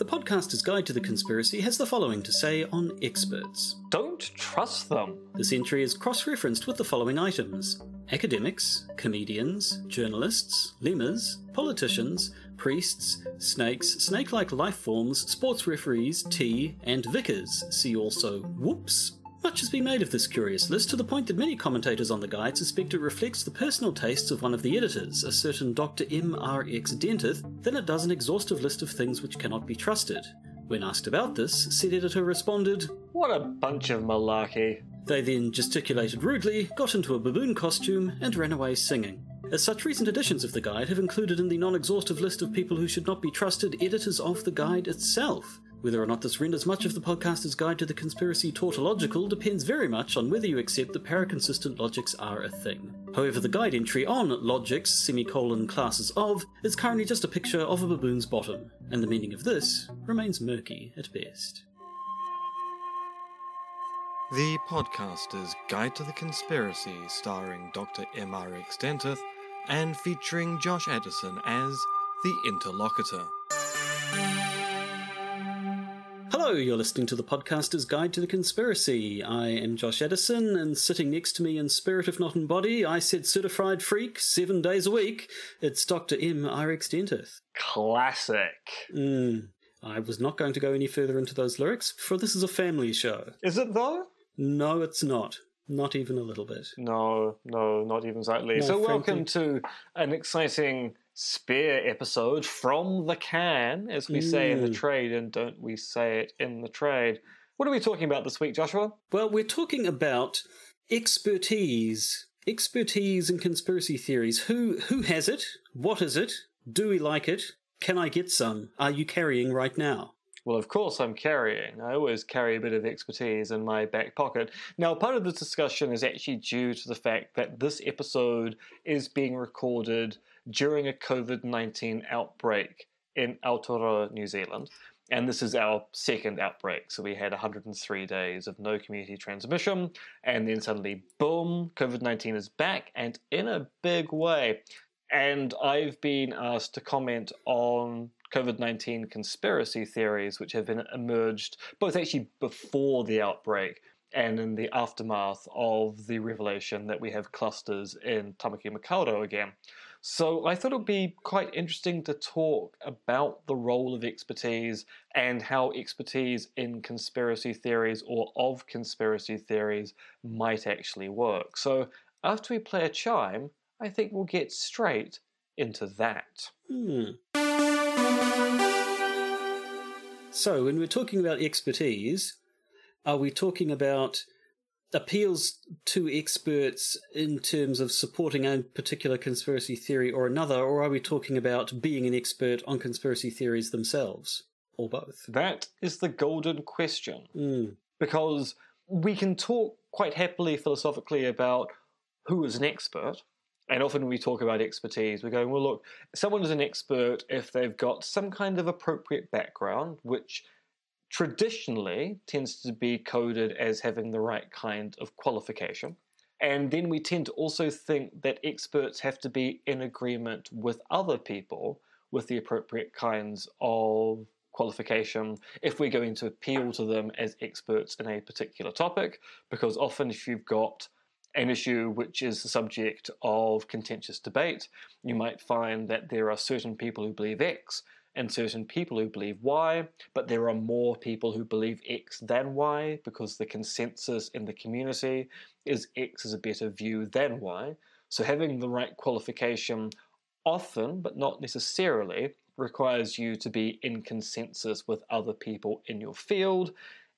The podcaster's guide to the conspiracy has the following to say on experts. Don't trust them. This entry is cross referenced with the following items academics, comedians, journalists, lemurs, politicians, priests, snakes, snake like life forms, sports referees, tea, and vicars. See also whoops. Much has been made of this curious list to the point that many commentators on the guide suspect it reflects the personal tastes of one of the editors, a certain Dr. M. R. X. Dentith, than it does an exhaustive list of things which cannot be trusted. When asked about this, said editor responded, What a bunch of malarkey. They then gesticulated rudely, got into a baboon costume, and ran away singing. As such, recent editions of the guide have included in the non exhaustive list of people who should not be trusted editors of the guide itself. Whether or not this renders much of the podcaster's guide to the conspiracy tautological depends very much on whether you accept that paraconsistent logics are a thing. However, the guide entry on logics semicolon classes of is currently just a picture of a baboon's bottom, and the meaning of this remains murky at best. The Podcaster's Guide to the Conspiracy, starring Dr. M.R.X. Dentith and featuring Josh Addison as the interlocutor. Hello, you're listening to the Podcaster's Guide to the Conspiracy. I am Josh Addison, and sitting next to me in spirit, if not in body, I said certified freak seven days a week. It's Dr. M.R.X. Dentith. Classic. Mm. I was not going to go any further into those lyrics, for this is a family show. Is it though? No, it's not. Not even a little bit. No, no, not even slightly. No, so, welcome to an exciting spear episode from the can, as we say in the Mm. trade, and don't we say it in the trade? What are we talking about this week, Joshua? Well, we're talking about expertise. Expertise in conspiracy theories. Who who has it? What is it? Do we like it? Can I get some? Are you carrying right now? Well, of course, I'm carrying. I always carry a bit of expertise in my back pocket. Now, part of this discussion is actually due to the fact that this episode is being recorded during a COVID 19 outbreak in Aotearoa, New Zealand. And this is our second outbreak. So we had 103 days of no community transmission, and then suddenly, boom, COVID 19 is back and in a big way. And I've been asked to comment on COVID 19 conspiracy theories which have been emerged both actually before the outbreak and in the aftermath of the revelation that we have clusters in Tamaki Makaurau again. So I thought it would be quite interesting to talk about the role of expertise and how expertise in conspiracy theories or of conspiracy theories might actually work. So after we play a chime, I think we'll get straight into that. Hmm. So, when we're talking about expertise, are we talking about appeals to experts in terms of supporting a particular conspiracy theory or another, or are we talking about being an expert on conspiracy theories themselves? Or both? That is the golden question. Hmm. because we can talk quite happily philosophically about who is an expert. And often we talk about expertise, we're going, well, look, someone is an expert if they've got some kind of appropriate background, which traditionally tends to be coded as having the right kind of qualification. And then we tend to also think that experts have to be in agreement with other people with the appropriate kinds of qualification if we're going to appeal to them as experts in a particular topic, because often if you've got an issue which is the subject of contentious debate, you might find that there are certain people who believe X and certain people who believe Y, but there are more people who believe X than Y because the consensus in the community is X is a better view than Y. So having the right qualification often, but not necessarily, requires you to be in consensus with other people in your field.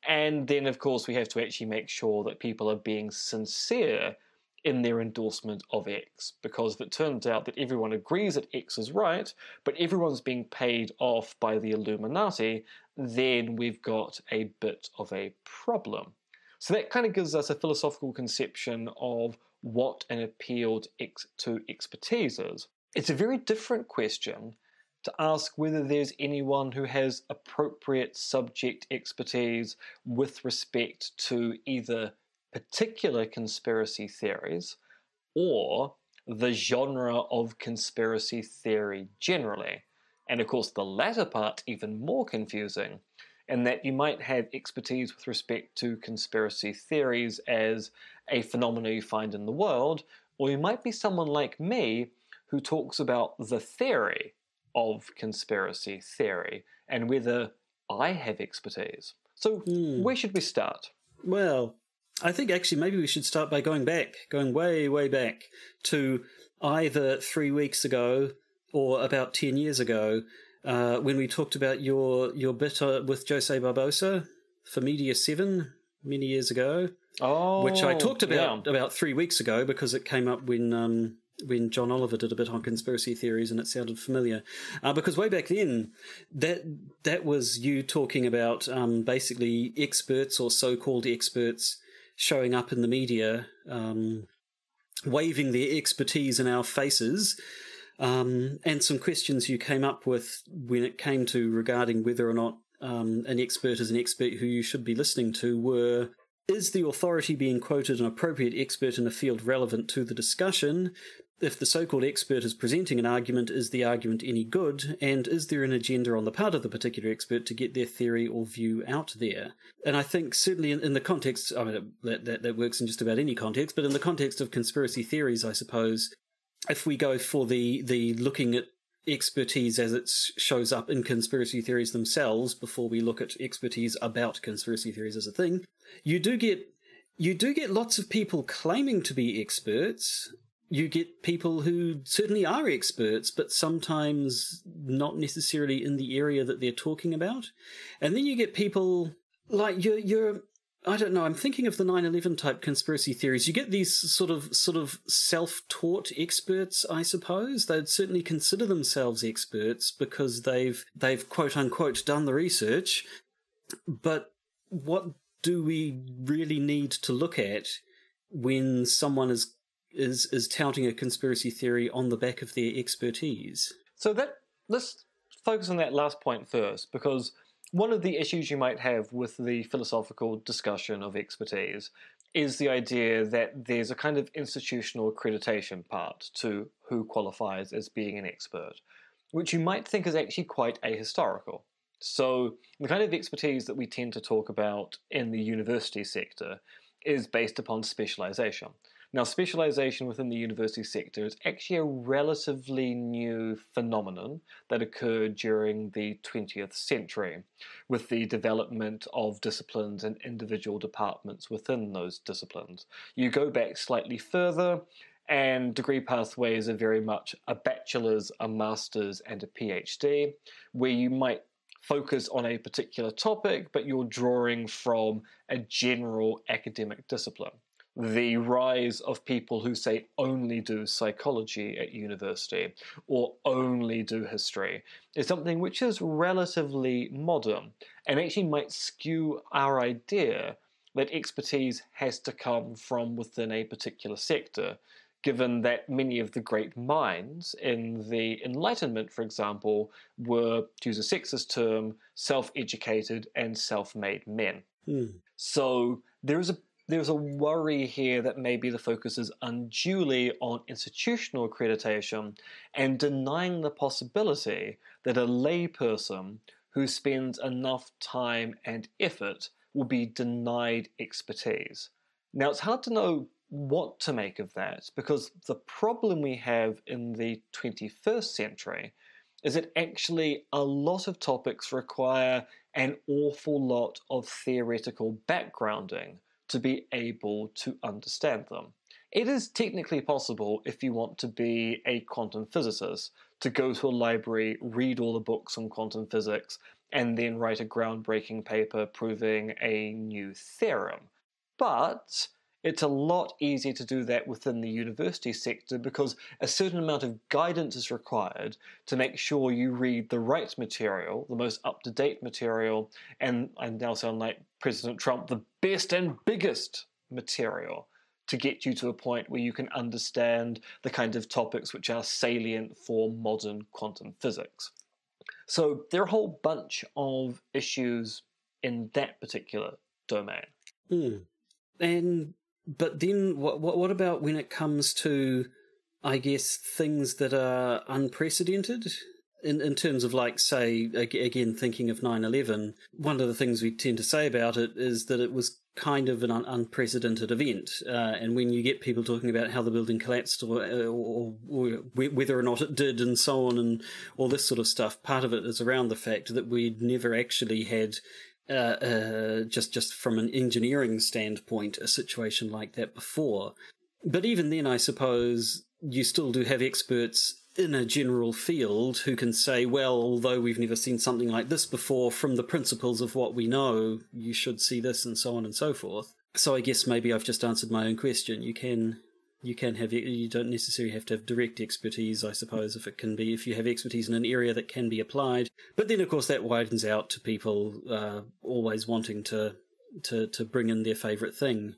And then, of course, we have to actually make sure that people are being sincere in their endorsement of X. Because if it turns out that everyone agrees that X is right, but everyone's being paid off by the Illuminati, then we've got a bit of a problem. So that kind of gives us a philosophical conception of what an appeal to, to expertise is. It's a very different question to ask whether there's anyone who has appropriate subject expertise with respect to either particular conspiracy theories or the genre of conspiracy theory generally. And of course, the latter part even more confusing, in that you might have expertise with respect to conspiracy theories as a phenomenon you find in the world, or you might be someone like me who talks about the theory of conspiracy theory and whether I have expertise. So, Hmm. where should we start? Well, I think actually maybe we should start by going back, going way, way back to either three weeks ago or about 10 years ago uh, when we talked about your, your bit uh, with Jose Barbosa for Media 7 many years ago, Oh, which I talked about yeah. about three weeks ago because it came up when. Um, when John Oliver did a bit on conspiracy theories, and it sounded familiar, uh, because way back then, that that was you talking about um, basically experts or so-called experts showing up in the media, um, waving their expertise in our faces, um, and some questions you came up with when it came to regarding whether or not um, an expert is an expert who you should be listening to were. Is the authority being quoted an appropriate expert in a field relevant to the discussion? If the so called expert is presenting an argument, is the argument any good? And is there an agenda on the part of the particular expert to get their theory or view out there? And I think certainly in, in the context, I mean, that, that, that works in just about any context, but in the context of conspiracy theories, I suppose, if we go for the, the looking at expertise as it shows up in conspiracy theories themselves before we look at expertise about conspiracy theories as a thing, you do get you do get lots of people claiming to be experts. You get people who certainly are experts, but sometimes not necessarily in the area that they're talking about. And then you get people like you're, you're I don't know. I'm thinking of the 9/11 type conspiracy theories. You get these sort of sort of self-taught experts, I suppose. They'd certainly consider themselves experts because they've they've quote unquote done the research. But what do we really need to look at when someone is is is touting a conspiracy theory on the back of their expertise? So that let's focus on that last point first, because one of the issues you might have with the philosophical discussion of expertise is the idea that there's a kind of institutional accreditation part to who qualifies as being an expert, which you might think is actually quite ahistorical. So the kind of expertise that we tend to talk about in the university sector is based upon specialization. Now, specialization within the university sector is actually a relatively new phenomenon that occurred during the 20th century with the development of disciplines and individual departments within those disciplines. You go back slightly further, and degree pathways are very much a bachelor's, a master's, and a PhD, where you might focus on a particular topic, but you're drawing from a general academic discipline the rise of people who say only do psychology at university or only do history is something which is relatively modern and actually might skew our idea that expertise has to come from within a particular sector. Given that many of the great minds in the Enlightenment, for example, were, to use a sexist term, self educated and self made men. Hmm. So there is a there's a worry here that maybe the focus is unduly on institutional accreditation and denying the possibility that a layperson who spends enough time and effort will be denied expertise. Now, it's hard to know what to make of that because the problem we have in the 21st century is that actually a lot of topics require an awful lot of theoretical backgrounding to be able to understand them. It is technically possible if you want to be a quantum physicist to go to a library, read all the books on quantum physics, and then write a groundbreaking paper proving a new theorem. But it's a lot easier to do that within the university sector because a certain amount of guidance is required to make sure you read the right material, the most up to date material, and I now sound like President Trump, the best and biggest material to get you to a point where you can understand the kind of topics which are salient for modern quantum physics. So there are a whole bunch of issues in that particular domain. Hmm. And but then what, what what about when it comes to I guess things that are unprecedented? In, in terms of like say again thinking of 9-11 one of the things we tend to say about it is that it was kind of an un- unprecedented event uh, and when you get people talking about how the building collapsed or, or, or, whether or not it did and so on and all this sort of stuff part of it is around the fact that we'd never actually had uh, uh, just just from an engineering standpoint a situation like that before but even then i suppose you still do have experts in a general field who can say, well, although we've never seen something like this before, from the principles of what we know, you should see this, and so on and so forth. So I guess maybe I've just answered my own question. You can you can have you don't necessarily have to have direct expertise, I suppose, if it can be if you have expertise in an area that can be applied. But then, of course, that widens out to people uh, always wanting to to to bring in their favourite thing.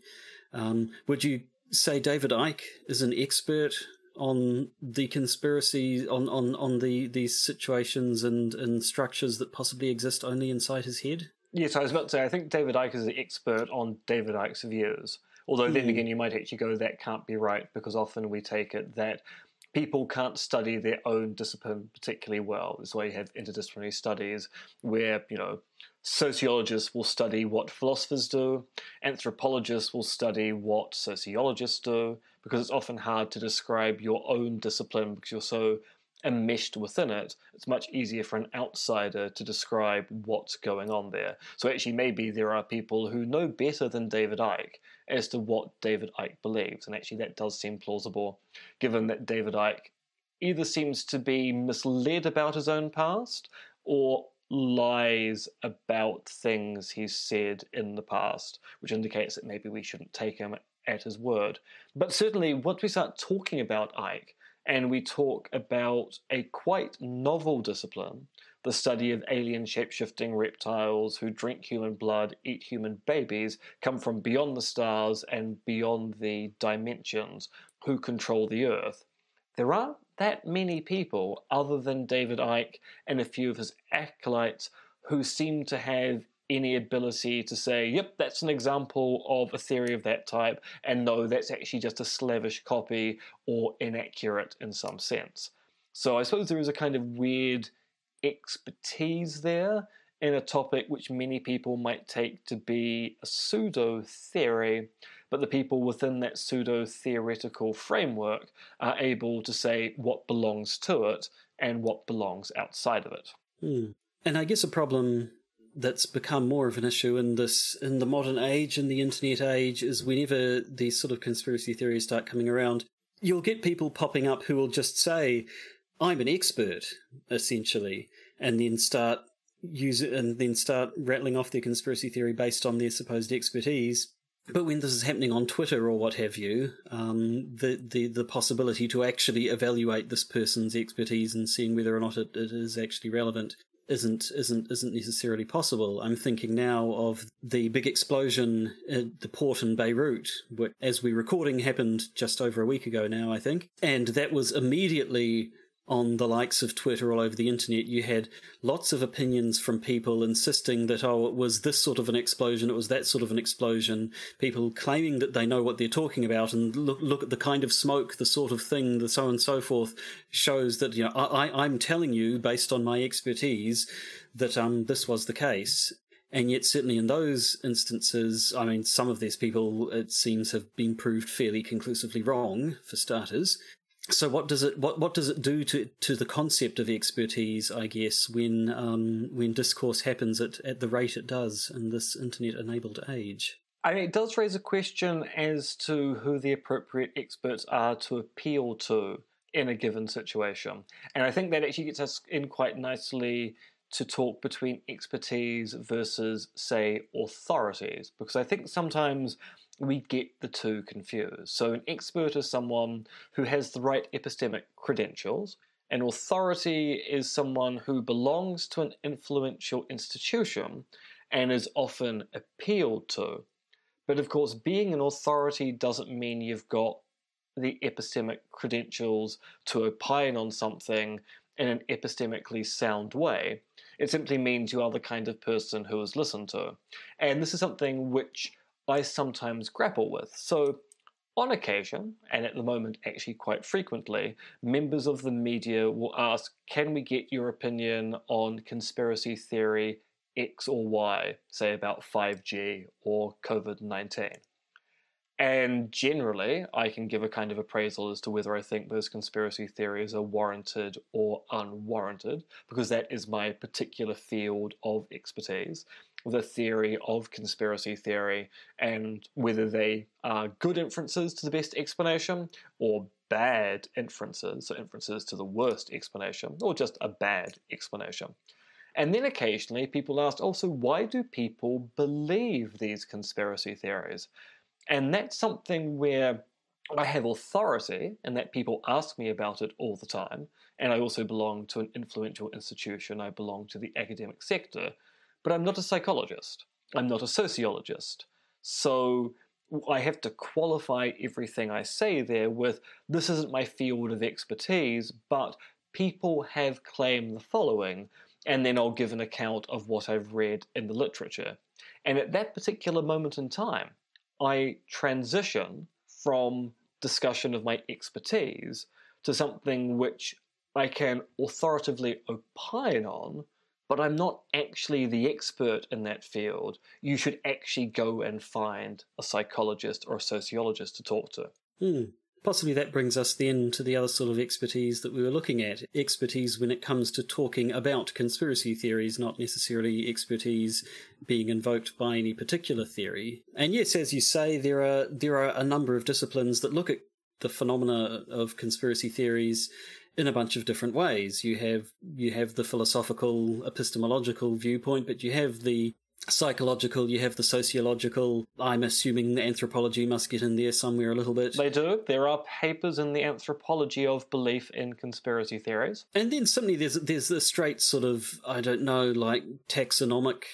Um, would you say David Icke is an expert on the conspiracy on, on, on the these situations and, and structures that possibly exist only inside his head? Yes, I was about to say I think David Icke is the expert on David Icke's views. Although then mm. again you might actually go that can't be right because often we take it that people can't study their own discipline particularly well. That's why you have interdisciplinary studies where, you know, sociologists will study what philosophers do, anthropologists will study what sociologists do, because it's often hard to describe your own discipline because you're so enmeshed within it, it's much easier for an outsider to describe what's going on there. So actually, maybe there are people who know better than David Icke as to what David Icke believes, and actually that does seem plausible, given that David Icke either seems to be misled about his own past or lies about things he's said in the past, which indicates that maybe we shouldn't take him at his word. But certainly, once we start talking about Icke, and we talk about a quite novel discipline, the study of alien shapeshifting reptiles who drink human blood, eat human babies, come from beyond the stars and beyond the dimensions, who control the Earth. There aren't that many people, other than David Icke and a few of his acolytes, who seem to have any ability to say, yep, that's an example of a theory of that type, and no, that's actually just a slavish copy or inaccurate in some sense. So I suppose there is a kind of weird expertise there in a topic which many people might take to be a pseudo theory, but the people within that pseudo theoretical framework are able to say what belongs to it and what belongs outside of it. Hmm. And I guess a problem that's become more of an issue in this in the modern age in the internet age is whenever these sort of conspiracy theories start coming around you'll get people popping up who will just say i'm an expert essentially and then start use it and then start rattling off their conspiracy theory based on their supposed expertise but when this is happening on Twitter or what have you, um, the, the, the possibility to actually evaluate this person's expertise and seeing whether or not it, it is actually relevant isn't isn't isn't necessarily possible. I'm thinking now of the big explosion at the port in Beirut, which, as we're recording, happened just over a week ago now, I think, and that was immediately on the likes of Twitter all over the internet, you had lots of opinions from people insisting that, oh, it was this sort of an explosion, it was that sort of an explosion. People claiming that they know what they're talking about and look, look at the kind of smoke, the sort of thing, the so and so forth, shows that, you know, I, I'm telling you, based on my expertise, that um, this was the case. And yet, certainly in those instances, I mean, some of these people, it seems, have been proved fairly conclusively wrong, for starters so what does it what what does it do to to the concept of expertise i guess when um, when discourse happens at, at the rate it does in this internet enabled age I mean, it does raise a question as to who the appropriate experts are to appeal to in a given situation. And I think that actually gets us in quite nicely to talk between expertise versus, say, authorities. Because I think sometimes we get the two confused. So, an expert is someone who has the right epistemic credentials. An authority is someone who belongs to an influential institution and is often appealed to. But of course, being an authority doesn't mean you've got the epistemic credentials to opine on something in an epistemically sound way. It simply means you are the kind of person who is listened to. And this is something which I sometimes grapple with. So, on occasion, and at the moment actually quite frequently, members of the media will ask, Can we get your opinion on conspiracy theory X or Y, say about 5G or COVID 19? And generally, I can give a kind of appraisal as to whether I think those conspiracy theories are warranted or unwarranted, because that is my particular field of expertise the theory of conspiracy theory and whether they are good inferences to the best explanation or bad inferences, so inferences to the worst explanation, or just a bad explanation. And then occasionally people ask, oh, also, why do people believe these conspiracy theories? And that's something where I have authority and that people ask me about it all the time. And I also belong to an influential institution, I belong to the academic sector. But I'm not a psychologist. I'm not a sociologist. So I have to qualify everything I say there with this isn't my field of expertise, but people have claimed the following, and then I'll give an account of what I've read in the literature. And at that particular moment in time, I transition from discussion of my expertise to something which I can authoritatively opine on but I'm not actually the expert in that field. You should actually go and find a psychologist or a sociologist to talk to. Hmm. Possibly that brings us then to the other sort of expertise that we were looking at. Expertise when it comes to talking about conspiracy theories, not necessarily expertise being invoked by any particular theory. And yes, as you say, there are there are a number of disciplines that look at the phenomena of conspiracy theories in a bunch of different ways. You have you have the philosophical, epistemological viewpoint, but you have the psychological, you have the sociological. I'm assuming the anthropology must get in there somewhere a little bit. They do. There are papers in the anthropology of belief in conspiracy theories. And then suddenly there's there's the straight sort of I don't know like taxonomic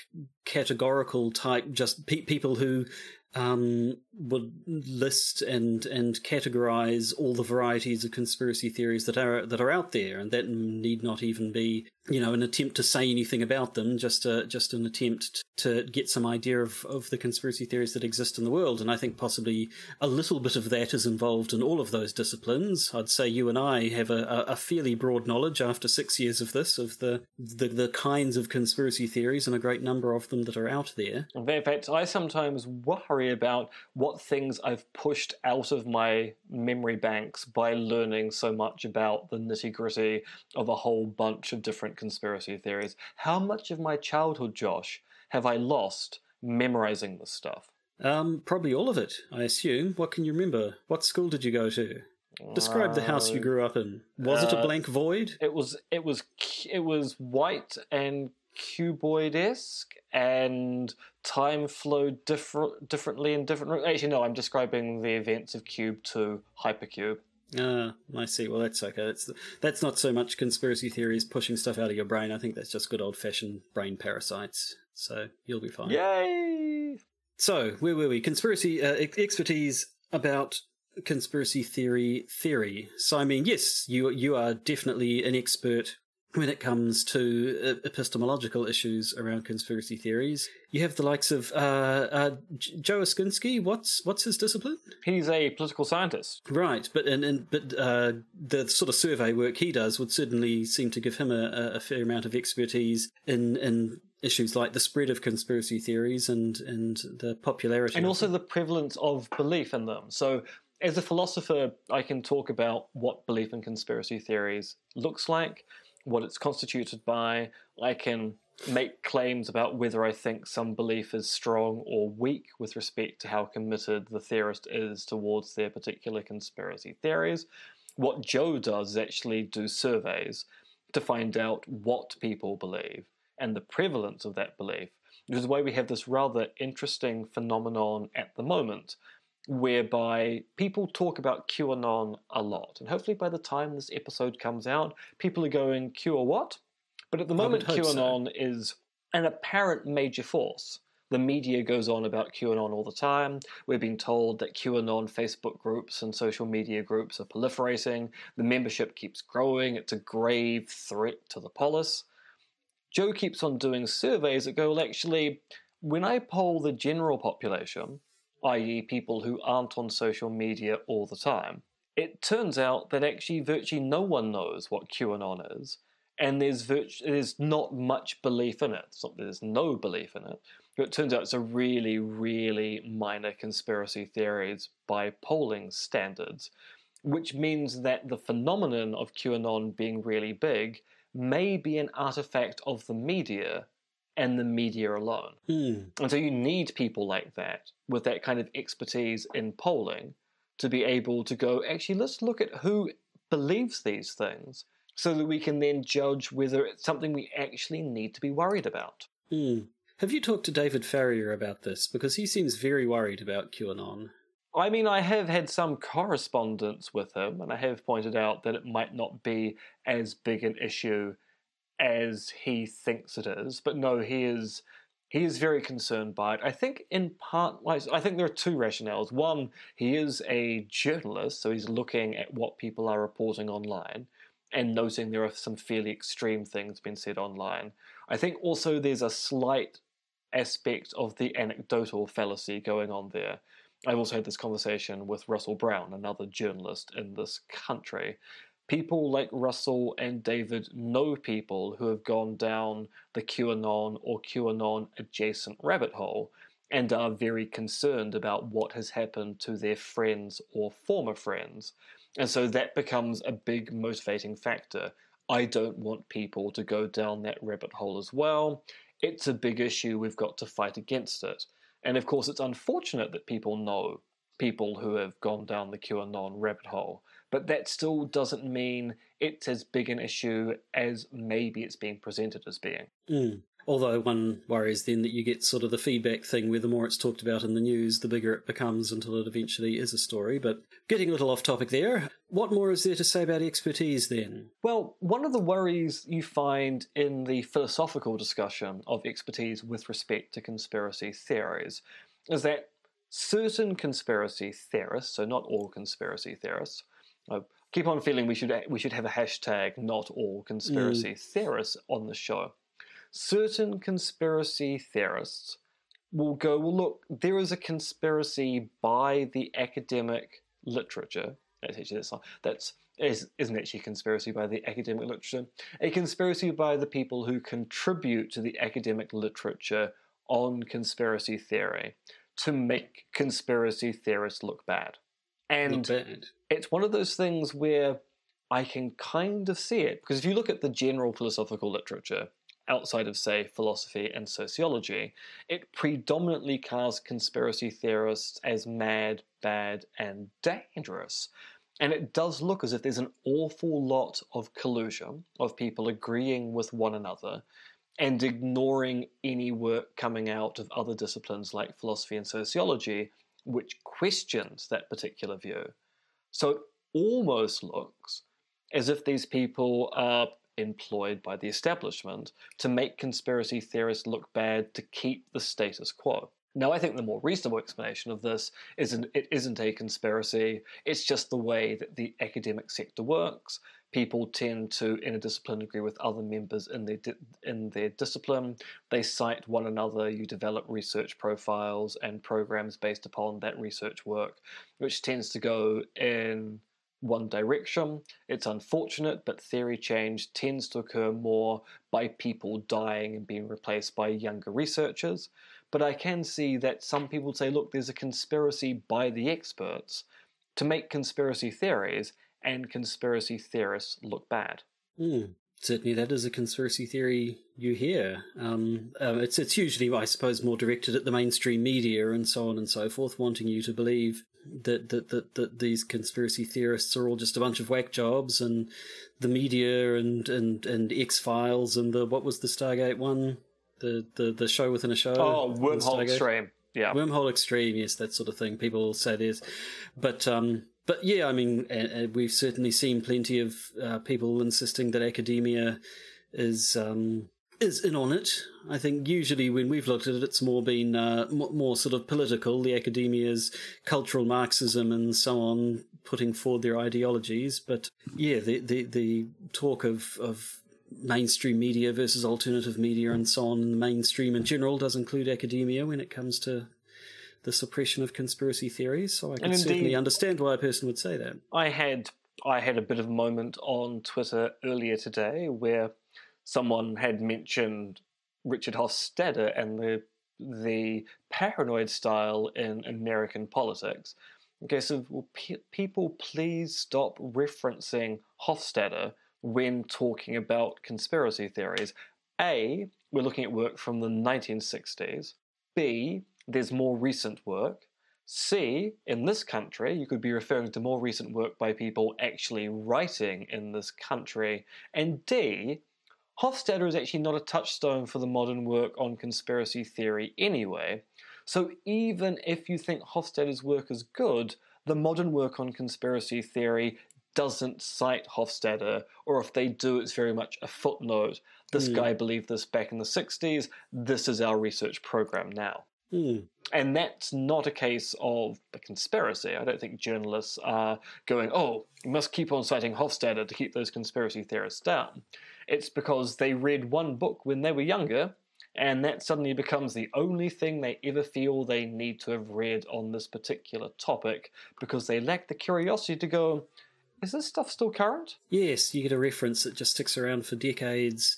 categorical type just pe- people who um, would list and and categorize all the varieties of conspiracy theories that are that are out there, and that need not even be you know an attempt to say anything about them, just a, just an attempt to get some idea of, of the conspiracy theories that exist in the world. And I think possibly a little bit of that is involved in all of those disciplines. I'd say you and I have a, a fairly broad knowledge after six years of this of the, the the kinds of conspiracy theories and a great number of them that are out there. In fact, I sometimes worry about what things I've pushed out of my memory banks by learning so much about the nitty gritty of a whole bunch of different conspiracy theories. How much of my childhood, Josh, have I lost memorizing this stuff? Um, probably all of it, I assume. What can you remember? What school did you go to? Describe the house you uh, grew up in. Was uh, it a uh, blank void? It was. It was. It was white and cuboid esque, and time flowed different differently in different. Actually, no. I'm describing the events of Cube Two Hypercube. Ah, I see. Well, that's okay. That's that's not so much conspiracy theories pushing stuff out of your brain. I think that's just good old fashioned brain parasites. So you'll be fine. Yay! So where were we? Conspiracy uh, expertise about conspiracy theory theory. So I mean, yes, you you are definitely an expert when it comes to uh, epistemological issues around conspiracy theories. You have the likes of uh, uh, Joe Uscinski. What's what's his discipline? He's a political scientist, right? But and, and but uh, the sort of survey work he does would certainly seem to give him a, a fair amount of expertise in in issues like the spread of conspiracy theories and and the popularity, and also the prevalence of belief in them. So as a philosopher, I can talk about what belief in conspiracy theories looks like, what it's constituted by. I can make claims about whether I think some belief is strong or weak with respect to how committed the theorist is towards their particular conspiracy theories. What Joe does is actually do surveys to find out what people believe and the prevalence of that belief, which is why we have this rather interesting phenomenon at the moment whereby people talk about QAnon a lot. And hopefully by the time this episode comes out, people are going, Q or what? But at the moment, QAnon so. is an apparent major force. The media goes on about QAnon all the time. We're being told that QAnon Facebook groups and social media groups are proliferating. The membership keeps growing. It's a grave threat to the polis. Joe keeps on doing surveys that go, well, actually, when I poll the general population, i.e., people who aren't on social media all the time. It turns out that actually virtually no one knows what QAnon is, and there's virtu- there's not much belief in it. Not there's no belief in it, but it turns out it's a really, really minor conspiracy theories by polling standards, which means that the phenomenon of QAnon being really big may be an artifact of the media and the media alone. Hmm. And so you need people like that with that kind of expertise in polling to be able to go, actually, let's look at who believes these things so that we can then judge whether it's something we actually need to be worried about. Hmm. Have you talked to David Farrier about this? Because he seems very worried about QAnon. I mean, I have had some correspondence with him, and I have pointed out that it might not be as big an issue as he thinks it is. But no, he is he is very concerned by it. I think in part, I think there are two rationales. One, he is a journalist, so he's looking at what people are reporting online and noting there are some fairly extreme things being said online. I think also there's a slight aspect of the anecdotal fallacy going on there. I've also had this conversation with Russell Brown, another journalist in this country. People like Russell and David know people who have gone down the QAnon or QAnon adjacent rabbit hole and are very concerned about what has happened to their friends or former friends. And so that becomes a big motivating factor. I don't want people to go down that rabbit hole as well. It's a big issue. We've got to fight against it. And of course, it's unfortunate that people know people who have gone down the QAnon rabbit hole, but that still doesn't mean it's as big an issue as maybe it's being presented as being. Mm. Although one worries then that you get sort of the feedback thing where the more it's talked about in the news, the bigger it becomes until it eventually is a story. But getting a little off topic there, what more is there to say about expertise then? Well, one of the worries you find in the philosophical discussion of expertise with respect to conspiracy theories is that certain conspiracy theorists, so not all conspiracy theorists, I keep on feeling we should we should have a hashtag not all conspiracy mm. theorists on the show certain conspiracy theorists will go, well, look, there is a conspiracy by the academic literature. That's actually that's not, that's is, isn't actually a conspiracy by the academic literature. A conspiracy by the people who contribute to the academic literature on conspiracy theory to make conspiracy theorists look bad. And it's one of those things where I can kind of see it because if you look at the general philosophical literature, outside of, say, philosophy and sociology, it predominantly casts conspiracy theorists as mad, bad, and dangerous. And it does look as if there's an awful lot of collusion, of people agreeing with one another and ignoring any work coming out of other disciplines like philosophy and sociology, which questions that particular view. So it almost looks as if these people are employed by the establishment to make conspiracy theorists look bad to keep the status quo. Now, I think the more reasonable explanation of this is an, it isn't a conspiracy, it's just the way that the academic sector works. People tend to, in a discipline, agree with other members in their, di- in their discipline. They cite one another, you develop research profiles and programs based upon that research work, which tends to go in one direction. It's unfortunate, but theory change tends to occur more by people dying and being replaced by younger researchers. But I can see that some people say, look, there's a conspiracy by the experts to make conspiracy theories and conspiracy theorists look bad. Mm. Certainly, that is a conspiracy theory you hear. Um, um, it's it's usually, I suppose, more directed at the mainstream media and so on and so forth, wanting you to believe that that, that, that these conspiracy theorists are all just a bunch of whack jobs, and the media and and and X Files and the what was the Stargate one, the the the show within a show. Oh, wormhole extreme. Yeah. Wormhole Extreme, yes, that sort of thing. People say there's, but um, but yeah, I mean, uh, we've certainly seen plenty of uh, people insisting that academia is um, is in on it. I think usually when we've looked at it, it's more been uh, more, sort of political. The academia's cultural Marxism and so on, putting forward their ideologies. But yeah, the the, the talk of of mainstream media versus alternative media and so on, the mainstream in general does include academia when it comes to the suppression of conspiracy theories. So I can And certainly understand why a person would say that. I had I had a bit of a moment on Twitter earlier today where someone had mentioned Richard Hofstadter and the the paranoid style in American politics. Okay, so will pe- people please stop referencing Hofstadter when talking about conspiracy theories? A, we're looking at work from the 1960s. B, there's more recent work. C, in this country, you could be referring to more recent work by people actually writing in this country. And D, Hofstadter is actually not a touchstone for the modern work on conspiracy theory anyway. So even if you think Hofstadter's work is good, the modern work on conspiracy theory doesn't cite Hofstadter, or if they do, it's very much a footnote. This Hmm. guy believed this back in the 60s, this is our research program now. Hmm. And that's not a case of a conspiracy. I don't think journalists are going, oh, you must keep on citing Hofstadter to keep those conspiracy theorists down. It's because they read one book when they were younger, and that suddenly becomes the only thing they ever feel they need to have read on this particular topic because they lack the curiosity to go, is this stuff still current? Yes, you get a reference that just sticks around for decades,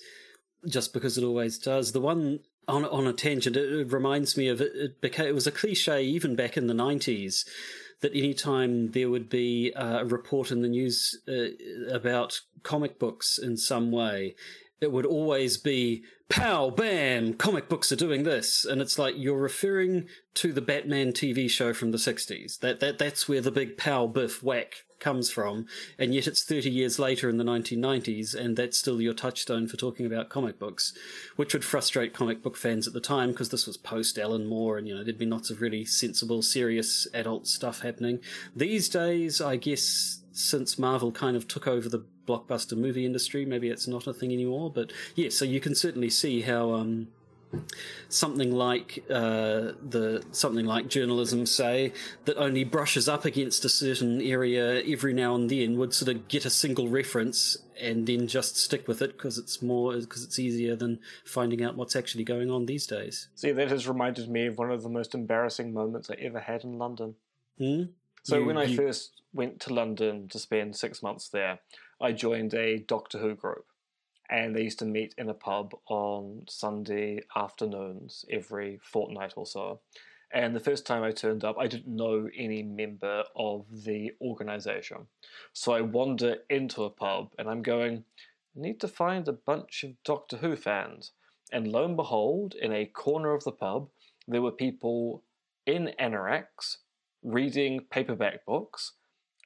just because it always does. The one on on a tangent, it, it reminds me of it. It, became, it was a cliche even back in the nineties that any time there would be a report in the news uh, about comic books in some way, it would always be pow bam comic books are doing this and it's like you're referring to the batman tv show from the 60s that, that that's where the big pow biff whack comes from and yet it's 30 years later in the 1990s and that's still your touchstone for talking about comic books which would frustrate comic book fans at the time because this was post alan moore and you know there'd been lots of really sensible serious adult stuff happening these days i guess since Marvel kind of took over the blockbuster movie industry, maybe it's not a thing anymore. But yeah, so you can certainly see how um, something like uh, the something like journalism, say, that only brushes up against a certain area every now and then, would sort of get a single reference and then just stick with it because it's more because it's easier than finding out what's actually going on these days. See, that has reminded me of one of the most embarrassing moments I ever had in London. Hmm? So You- when I you- first went to London to spend six months there, I joined a Doctor Who group, and they used to meet in a pub on Sunday afternoons every fortnight or so. And the first time I turned up, I didn't know any member of the organisation. So I wander into a pub, and I'm going, I need to find a bunch of Doctor Who fans. And lo and behold, in a corner of the pub, there were people in anoraks reading paperback books.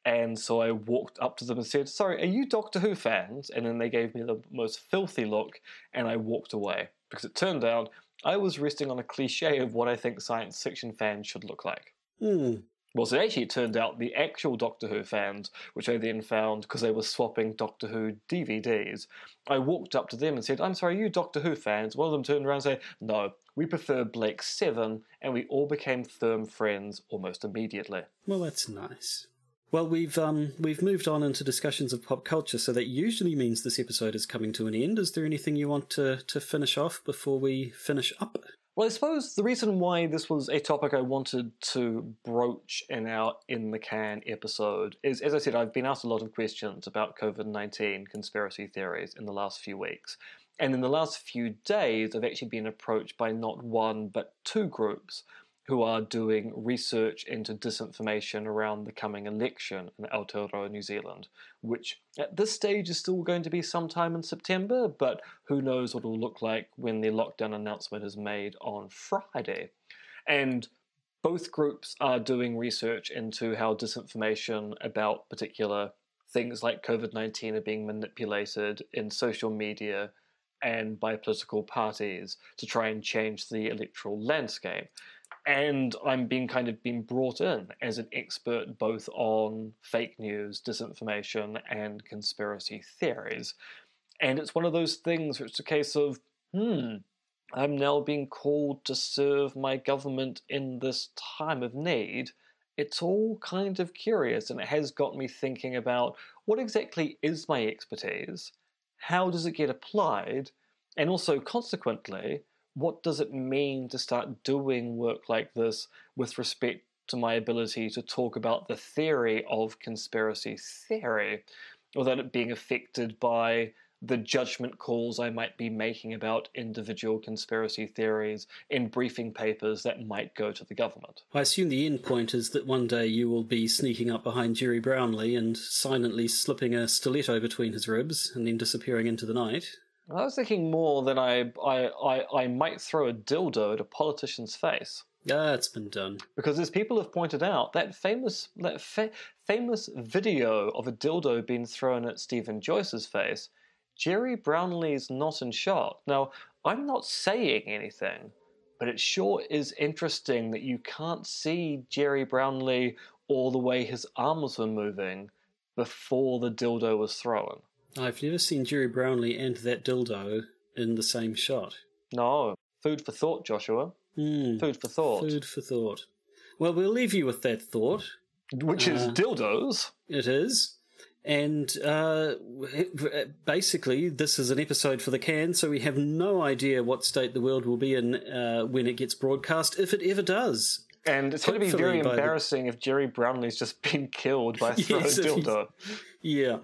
And so I walked up to them and said, Sorry, are you Doctor Who fans? And then they gave me the most filthy look, and I walked away. Because it turned out I was resting on a cliche of what I think science fiction fans should look like. Hmm. Well, so actually, it turned out the actual Doctor Who fans, which I then found because they were swapping Doctor Who DVDs, I walked up to them and said, I'm sorry, are you Doctor Who fans? One of them turned around and said, No, we prefer Blake 7, and we all became firm friends almost immediately. Well, that's nice. Well, we've um we've moved on into discussions of pop culture, so that usually means this episode is coming to an end. Is there anything you want to to finish off before we finish up? Well, I suppose the reason why this was a topic I wanted to broach in our In the Can episode is, as I said, I've been asked a lot of questions about COVID 19 conspiracy theories in the last few weeks. And in the last few days, I've actually been approached by not one, but two groups who are doing research into disinformation around the coming election in Aotearoa, New Zealand, which at this stage is still going to be sometime in September, but who knows what it'll look like when the lockdown announcement is made on Friday. And both groups are doing research into how disinformation about particular things like COVID 19 are being manipulated in social media and by political parties to try and change the electoral landscape. And I'm being kind of being brought in as an expert both on fake news, disinformation, and conspiracy theories. And it's one of those things where it's a case of, hmm, I'm now being called to serve my government in this time of need. It's all kind of curious, and it has got me thinking about what exactly is my expertise? How does it get applied? And also, consequently, what does it mean to start doing work like this with respect to my ability to talk about the theory of conspiracy theory without it being affected by the judgment calls I might be making about individual conspiracy theories in briefing papers that might go to the government. I assume the end point is that one day you will be sneaking up behind Gerry Brownlee and silently slipping a stiletto between his ribs and then disappearing into the night. I was thinking more that I, I, I, I might throw a dildo at a politician's face. Yeah, it's been done. Because as people have pointed out, that famous that fa- famous video of a dildo being thrown at Steven Joyce's face, Gerry Brownlee's not in shot. Now, I'm not saying anything, but it sure is interesting that you can't see Gerry Brownlee or the way his arms were moving before the dildo was thrown. I've never seen Gerry Brownlee and that dildo in the same shot. No, food for thought, Joshua. Hmm. Food for thought. Food for thought. Well, we'll leave you with that thought. Which is Uh, dildos. It is. And uh, basically, this is an episode for the can, so we have no idea what state the world will be in uh, when it gets broadcast, if it ever does. And it's going to be very by the- embarrassing if Gerry Brownlee's just been killed by a Yes, dildo. Yeah.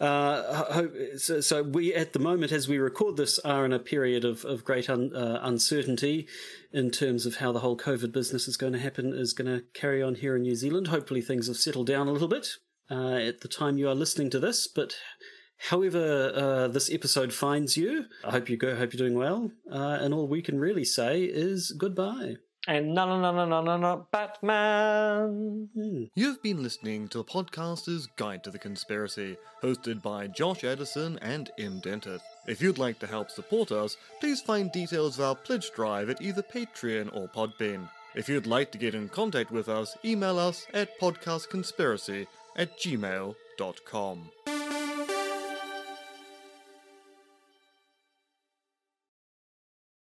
Uh, so, so we, at the moment, as we record this, are in a period of, of great un, uh, uncertainty in terms of how the whole COVID business is going to happen, is going to carry on here in New Zealand. Hopefully, things have settled down a little bit uh, at the time you are listening to this. But however uh, this episode finds you, I hope you go. Hope you're doing well. Uh, and all we can really say is goodbye. And no, no, no, no, no, no, no, Batman. You've been listening to the podcaster's Guide to the Conspiracy, hosted by Josh Addison and M. Dentith. If you'd like to help support us, please find details of our pledge drive at either Patreon or Podbean. If you'd like to get in contact with us, email us at podcastconspiracy at gmail.com.